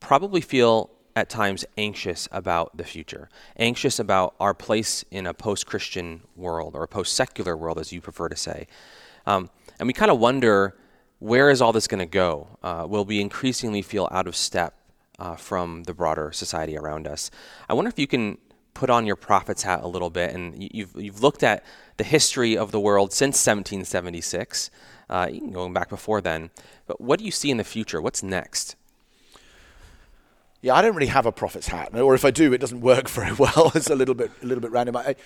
probably feel at times anxious about the future, anxious about our place in a post Christian world or a post secular world, as you prefer to say. Um, and we kind of wonder where is all this going to go? Uh, will we increasingly feel out of step uh, from the broader society around us? I wonder if you can put on your prophet's hat a little bit, and you've, you've looked at the history of the world since 1776, uh, going back before then. But what do you see in the future? What's next? Yeah, I don't really have a prophet's hat, or if I do, it doesn't work very well. it's a little bit, a little bit random. I,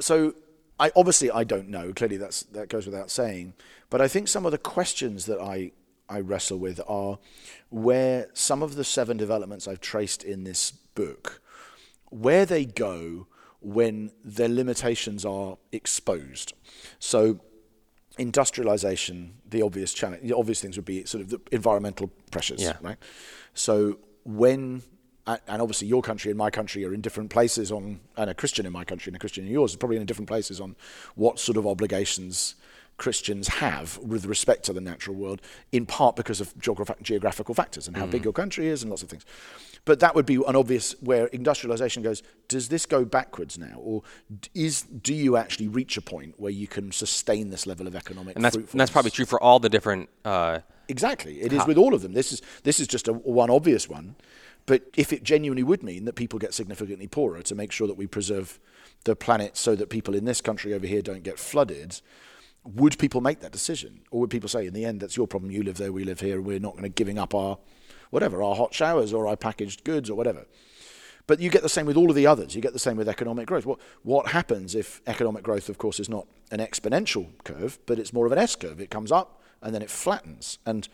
so, I obviously I don't know. Clearly, that's that goes without saying. But I think some of the questions that I I wrestle with are where some of the seven developments I've traced in this book, where they go when their limitations are exposed. So industrialization, the obvious challenge, the obvious things would be sort of the environmental pressures, yeah. right? So when and obviously your country and my country are in different places on and a Christian in my country and a Christian in yours are probably in different places on what sort of obligations Christians have with respect to the natural world, in part because of geograph- geographical factors and how mm. big your country is and lots of things. But that would be an obvious where industrialization goes. Does this go backwards now, or is do you actually reach a point where you can sustain this level of economic? And that's and that's probably true for all the different. Uh, exactly, it is with all of them. This is this is just a one obvious one. But if it genuinely would mean that people get significantly poorer to make sure that we preserve the planet so that people in this country over here don't get flooded, would people make that decision? Or would people say, in the end, that's your problem, you live there, we live here, and we're not going to giving up our, whatever, our hot showers or our packaged goods or whatever? But you get the same with all of the others. You get the same with economic growth. What, what happens if economic growth, of course, is not an exponential curve, but it's more of an S curve? It comes up and then it flattens. And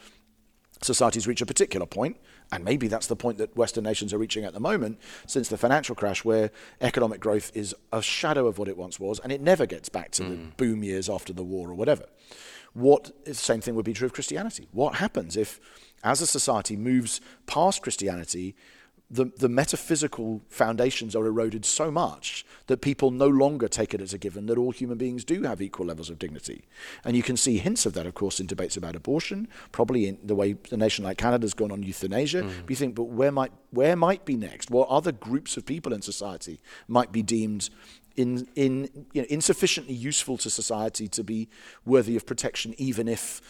societies reach a particular point, and maybe that's the point that Western nations are reaching at the moment since the financial crash, where economic growth is a shadow of what it once was, and it never gets back to mm. the boom years after the war or whatever. What the same thing would be true of Christianity? What happens if, as a society moves past Christianity, the, the metaphysical foundations are eroded so much that people no longer take it as a given that all human beings do have equal levels of dignity. And you can see hints of that, of course, in debates about abortion, probably in the way a nation like Canada has gone on euthanasia. Mm. But you think, but where might, where might be next? What other groups of people in society might be deemed in, in, you know, insufficiently useful to society to be worthy of protection, even if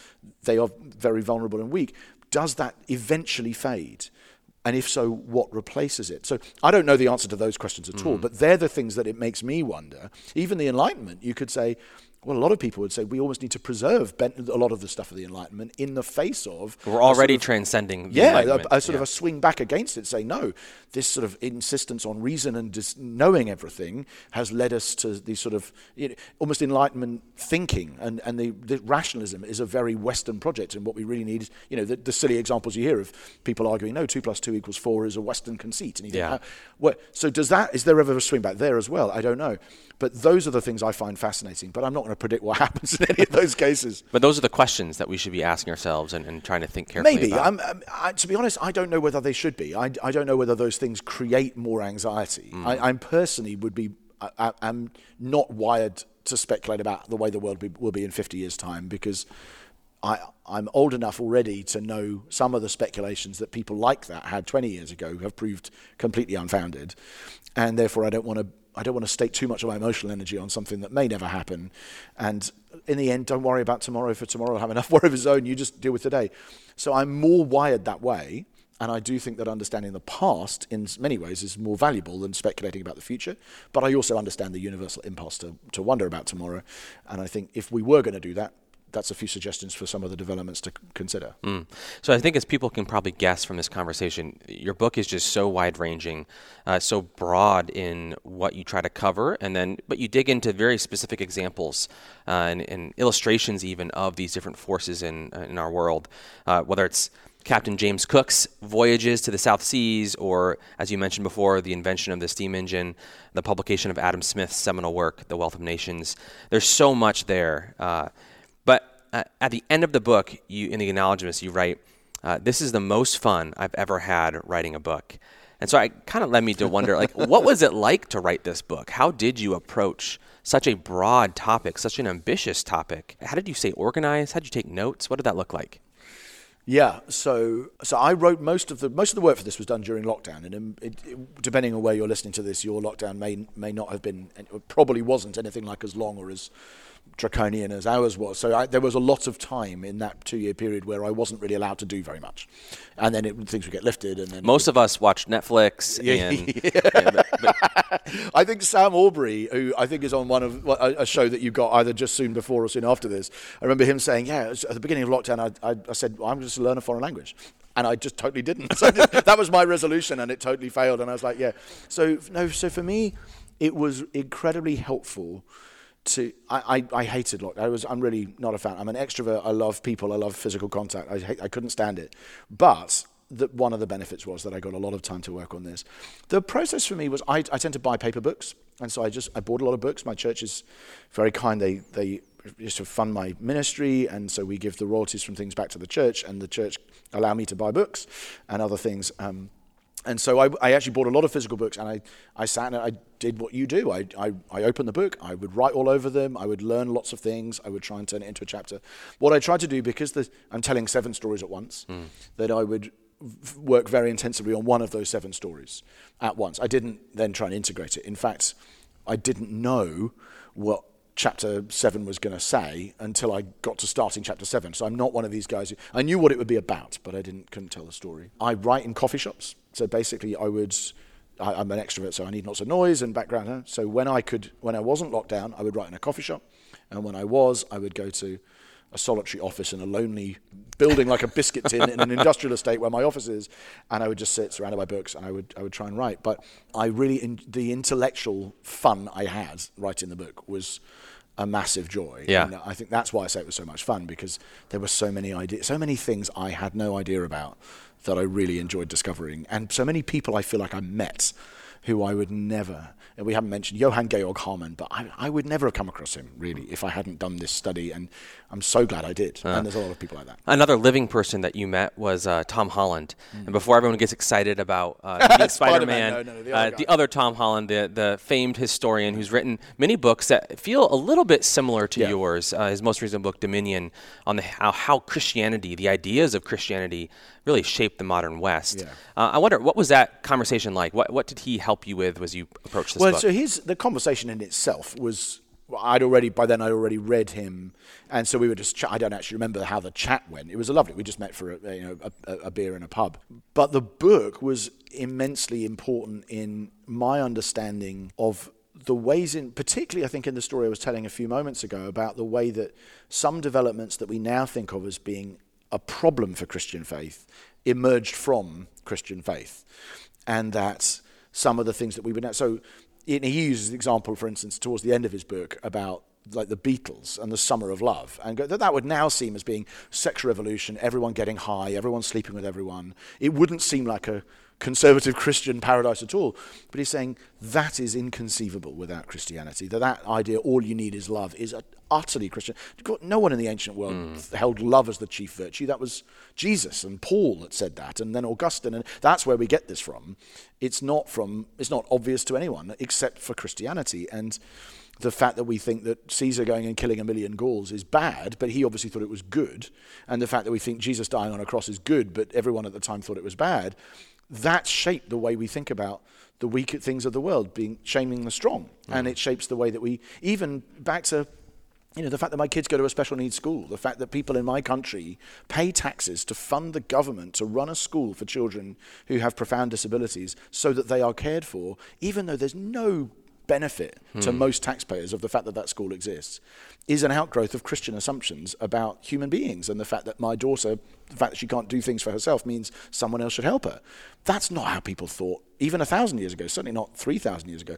they are very vulnerable and weak? Does that eventually fade? And if so, what replaces it? So I don't know the answer to those questions at mm. all, but they're the things that it makes me wonder. Even the Enlightenment, you could say, well, a lot of people would say we almost need to preserve a lot of the stuff of the Enlightenment in the face of. We're already sort of, transcending. yeah, a, a, sort yeah. of a swing back against it, saying no, this sort of insistence on reason and just knowing everything has led us to these sort of you know, almost Enlightenment thinking, and and the, the, rationalism is a very Western project, and what we really need is you know the, the, silly examples you hear of people arguing no, two plus two equals four is a Western conceit, and you yeah. think, well, so does that? Is there ever a swing back there as well? I don't know. But those are the things I find fascinating. But I'm not going to predict what happens in any of those cases. But those are the questions that we should be asking ourselves and, and trying to think carefully Maybe. about. I'm, I, to be honest, I don't know whether they should be. I, I don't know whether those things create more anxiety. Mm. I, I personally would be. I, am not wired to speculate about the way the world be, will be in 50 years' time because I, I'm old enough already to know some of the speculations that people like that had 20 years ago have proved completely unfounded, and therefore I don't want to I don't want to stake too much of my emotional energy on something that may never happen. And in the end, don't worry about tomorrow, for tomorrow will have enough worry of its own. You just deal with today. So I'm more wired that way. And I do think that understanding the past in many ways is more valuable than speculating about the future. But I also understand the universal impulse to, to wonder about tomorrow. And I think if we were going to do that, that's a few suggestions for some of the developments to consider. Mm. So I think, as people can probably guess from this conversation, your book is just so wide ranging, uh, so broad in what you try to cover, and then but you dig into very specific examples uh, and, and, illustrations even of these different forces in uh, in our world, uh, whether it's Captain James Cook's voyages to the South Seas, or as you mentioned before, the invention of the steam engine, the publication of Adam Smith's seminal work, The Wealth of Nations. There's so much there. Uh, at the end of the book, you in the acknowledgments, you write, uh, "This is the most fun I've ever had writing a book." And so it kind of led me to wonder, like, what was it like to write this book? How did you approach such a broad topic, such an ambitious topic? How did you stay organized? How did you take notes? What did that look like? Yeah, so so I wrote most of the most of the work for this was done during lockdown, and it, it, depending on where you're listening to this, your lockdown may may not have been, probably wasn't anything like as long or as draconian as ours was. So I, there was a lot of time in that two-year period where I wasn't really allowed to do very much, and then it, things would get lifted. And then most of us watched Netflix. Yeah, and, yeah. but, but I think Sam Allberry, who I think is on one of a, a, show that you got either just soon before or soon after this, I remember him saying, "Yeah, at the beginning of lockdown, I, I, I said well, I'm just to learn a foreign language." and I just totally didn't. So that was my resolution, and it totally failed. And I was like, yeah. So no. So for me, it was incredibly helpful to I, I, I, hated lockdown. I was I'm really not a fan. I'm an extrovert. I love people. I love physical contact. I hate, I couldn't stand it. But the, one of the benefits was that I got a lot of time to work on this. The process for me was I, I tend to buy paper books, and so I just I bought a lot of books. My church is very kind. They they used to fund my ministry, and so we give the royalties from things back to the church, and the church allow me to buy books and other things. Um, and so I, I, actually bought a lot of physical books and I, I sat and I did what you do. I, I, I, opened the book, I would write all over them, I would learn lots of things, I would try and turn it into a chapter. What I tried to do, because the, I'm telling seven stories at once, mm. that I would work very intensively on one of those seven stories at once. I didn't then try and integrate it. In fact, I didn't know what chapter seven was going to say until I got to starting chapter seven. So I'm not one of these guys who I knew what it would be about, but I didn't couldn't tell the story. I write in coffee shops. So basically, I would. I, am an extrovert, so I need lots of noise and background. So when I could, when I wasn't locked down, I would write in a coffee shop, and when I was, I would go to a solitary office in a lonely building like a biscuit tin in an industrial estate where my office is, and I would just sit surrounded by books and I would I would try and write. But I really in, the intellectual fun I had writing the book was a massive joy. Yeah. And I think that's why I say it was so much fun because there were so many ideas, so many things I had no idea about that I really enjoyed discovering, and so many people I feel like I met who I would never, and we haven't mentioned Johann Georg Hamann, but I, I, would never have come across him really if I hadn't done this study, and I'm so glad I did. Uh, and there's a lot of people like that. Another living person that you met was uh, Tom Holland, mm. and before everyone gets excited about uh, Spider-Man, no, no, the, uh, other the, other Tom Holland, the the famed historian who's written many books that feel a little bit similar to yeah. yours. Uh, his most recent book, Dominion, on the how, how Christianity, the ideas of Christianity really shaped the modern West. Yeah. Uh, I wonder, what was that conversation like? What, what did he help you with as you approached this well, book? so his, the conversation in itself was, I'd already, by then I'd already read him. And so we were just, ch- I don't actually remember how the chat went. It was lovely. We just met for a, you know, a, a beer in a pub. But the book was immensely important in my understanding of the ways in, particularly I think in the story I was telling a few moments ago about the way that some developments that we now think of as being a problem for Christian faith emerged from Christian faith, and that some of the things that we would now. So he uses the example, for instance, towards the end of his book about like the Beatles and the Summer of Love, and that that would now seem as being sexual revolution, everyone getting high, everyone sleeping with everyone. It wouldn't seem like a conservative Christian paradise at all. But he's saying that is inconceivable without Christianity. That that idea, all you need is love, is utterly Christian. No one in the ancient world mm. held love as the chief virtue. That was Jesus and Paul that said that, and then Augustine, and that's where we get this from. It's not from. It's not obvious to anyone except for Christianity and the fact that we think that Caesar going and killing a million Gauls is bad, but he obviously thought it was good, and the fact that we think Jesus dying on a cross is good, but everyone at the time thought it was bad, that shaped the way we think about the weak things of the world, being shaming the strong, mm. and it shapes the way that we even back to. You know, the fact that my kids go to a special needs school, the fact that people in my country pay taxes to fund the government to run a school for children who have profound disabilities so that they are cared for, even though there's no benefit hmm. to most taxpayers of the fact that that school exists is an outgrowth of Christian assumptions about human beings and the fact that my daughter, the fact that she can't do things for herself means someone else should help her. That's not how people thought even a thousand years ago, certainly not 3,000 years ago.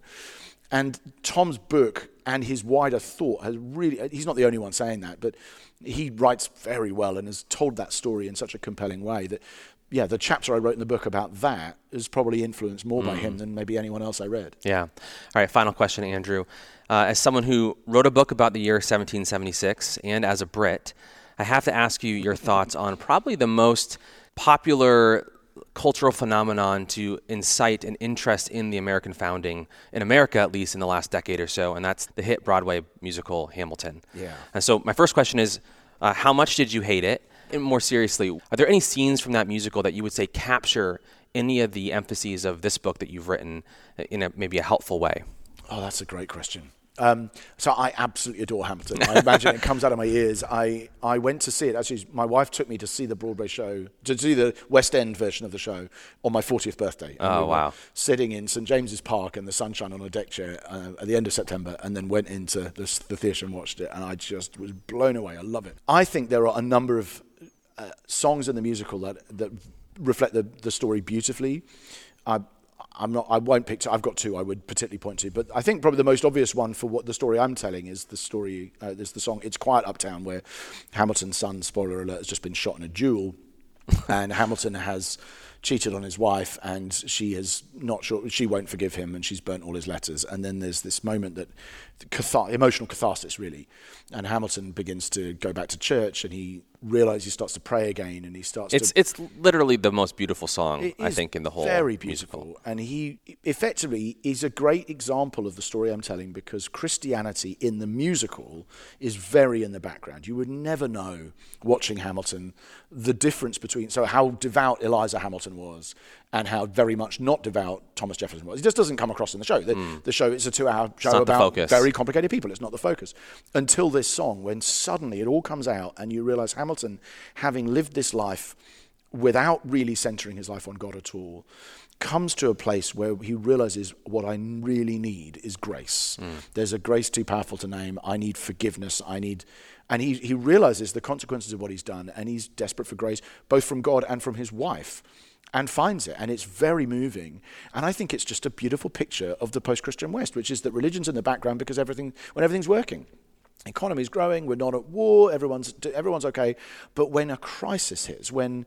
And Tom's book and his wider thought has really, he's not the only one saying that, but he writes very well and has told that story in such a compelling way that yeah, the chapter I wrote in the book about that is probably influenced more mm. by him mm. than maybe anyone else I read. Yeah. All right, final question, Andrew. Uh, as someone who wrote a book about the year 1776 and as a Brit, I have to ask you your thoughts on probably the most popular cultural phenomenon to incite an interest in the American founding, in America at least in the last decade or so, and that's the hit Broadway musical Hamilton. Yeah. And so my first question is, uh, how much did you hate it? And more seriously, are there any scenes from that musical that you would say capture any of the emphases of this book that you've written in a, maybe a helpful way? Oh, that's a great question. Um, so I absolutely adore Hamilton. I imagine it comes out of my ears. I, I went to see it. Actually, my wife took me to see the Broadway show, to see the West End version of the show on my 40th birthday. And oh, we wow. Sitting in St. James's Park in the sunshine on a deck chair uh, at the end of September, and then went into the, the theatre and watched it. And I just was blown away. I love it. I think there are a number of uh, songs in the musical that that reflect the, the story beautifully. I, I'm not. I won't pick. i I've got two. I would particularly point to, but I think probably the most obvious one for what the story I'm telling is the story. Uh, there's the song "It's Quiet Uptown," where Hamilton's son, spoiler alert, has just been shot in a duel, and Hamilton has cheated on his wife and she is not sure she won't forgive him and she's burnt all his letters and then there's this moment that cathar- emotional catharsis really and Hamilton begins to go back to church and he realizes he starts to pray again and he starts it's to, it's literally the most beautiful song I think in the whole very beautiful musical. and he effectively is a great example of the story I'm telling because Christianity in the musical is very in the background you would never know watching Hamilton the difference between so how devout Eliza Hamilton was and how very much not devout Thomas Jefferson was. It just doesn't come across in the show. The, mm. the show is a two-hour show about very complicated people. It's not the focus until this song, when suddenly it all comes out and you realise Hamilton, having lived this life without really centering his life on God at all, comes to a place where he realizes what I really need is grace. Mm. There's a grace too powerful to name. I need forgiveness. I need and he, he realizes the consequences of what he's done, and he's desperate for grace, both from God and from his wife, and finds it. And it's very moving. And I think it's just a beautiful picture of the post Christian West, which is that religion's in the background because everything, when everything's working. Economy's growing, we're not at war, everyone's, everyone's okay. But when a crisis hits, when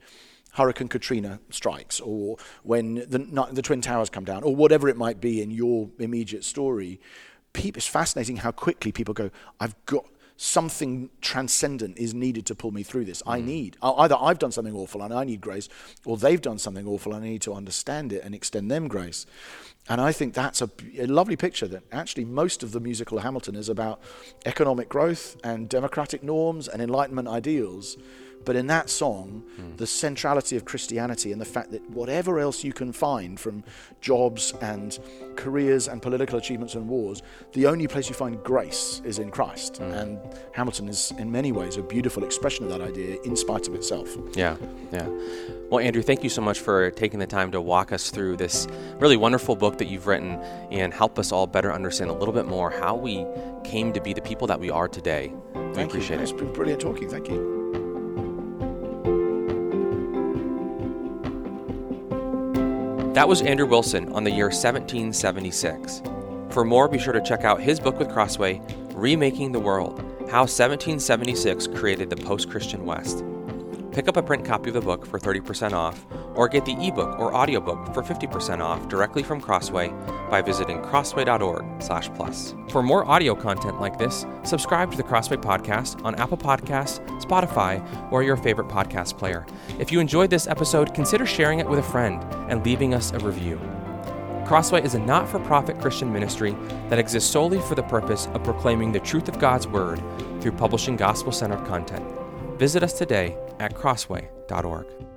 Hurricane Katrina strikes, or when the, the Twin Towers come down, or whatever it might be in your immediate story, it's fascinating how quickly people go, I've got something transcendent is needed to pull me through this. Mm. I need either I've done something awful and I need grace, or they've done something awful and I need to understand it and extend them grace. And I think that's a, a lovely picture that actually most of the musical Hamilton is about economic growth and democratic norms and enlightenment ideals But in that song, mm. the centrality of Christianity and the fact that whatever else you can find from jobs and careers and political achievements and wars, the only place you find grace is in Christ. Mm. And Hamilton is, in many ways, a beautiful expression of that idea in spite of itself. Yeah, yeah. Well, Andrew, thank you so much for taking the time to walk us through this really wonderful book that you've written and help us all better understand a little bit more how we came to be the people that we are today. We thank appreciate you. it. It's been brilliant talking. Thank you. That was Andrew Wilson on the year 1776. For more, be sure to check out his book with Crossway, Remaking the World How 1776 Created the Post Christian West. Pick up a print copy of the book for 30% off, or get the ebook or audiobook for 50% off directly from Crossway by visiting crossway.org/plus. For more audio content like this, subscribe to the Crossway podcast on Apple Podcasts, Spotify, or your favorite podcast player. If you enjoyed this episode, consider sharing it with a friend and leaving us a review. Crossway is a not for profit Christian ministry that exists solely for the purpose of proclaiming the truth of God's Word through publishing gospel centered content. Visit us today at crossway.org.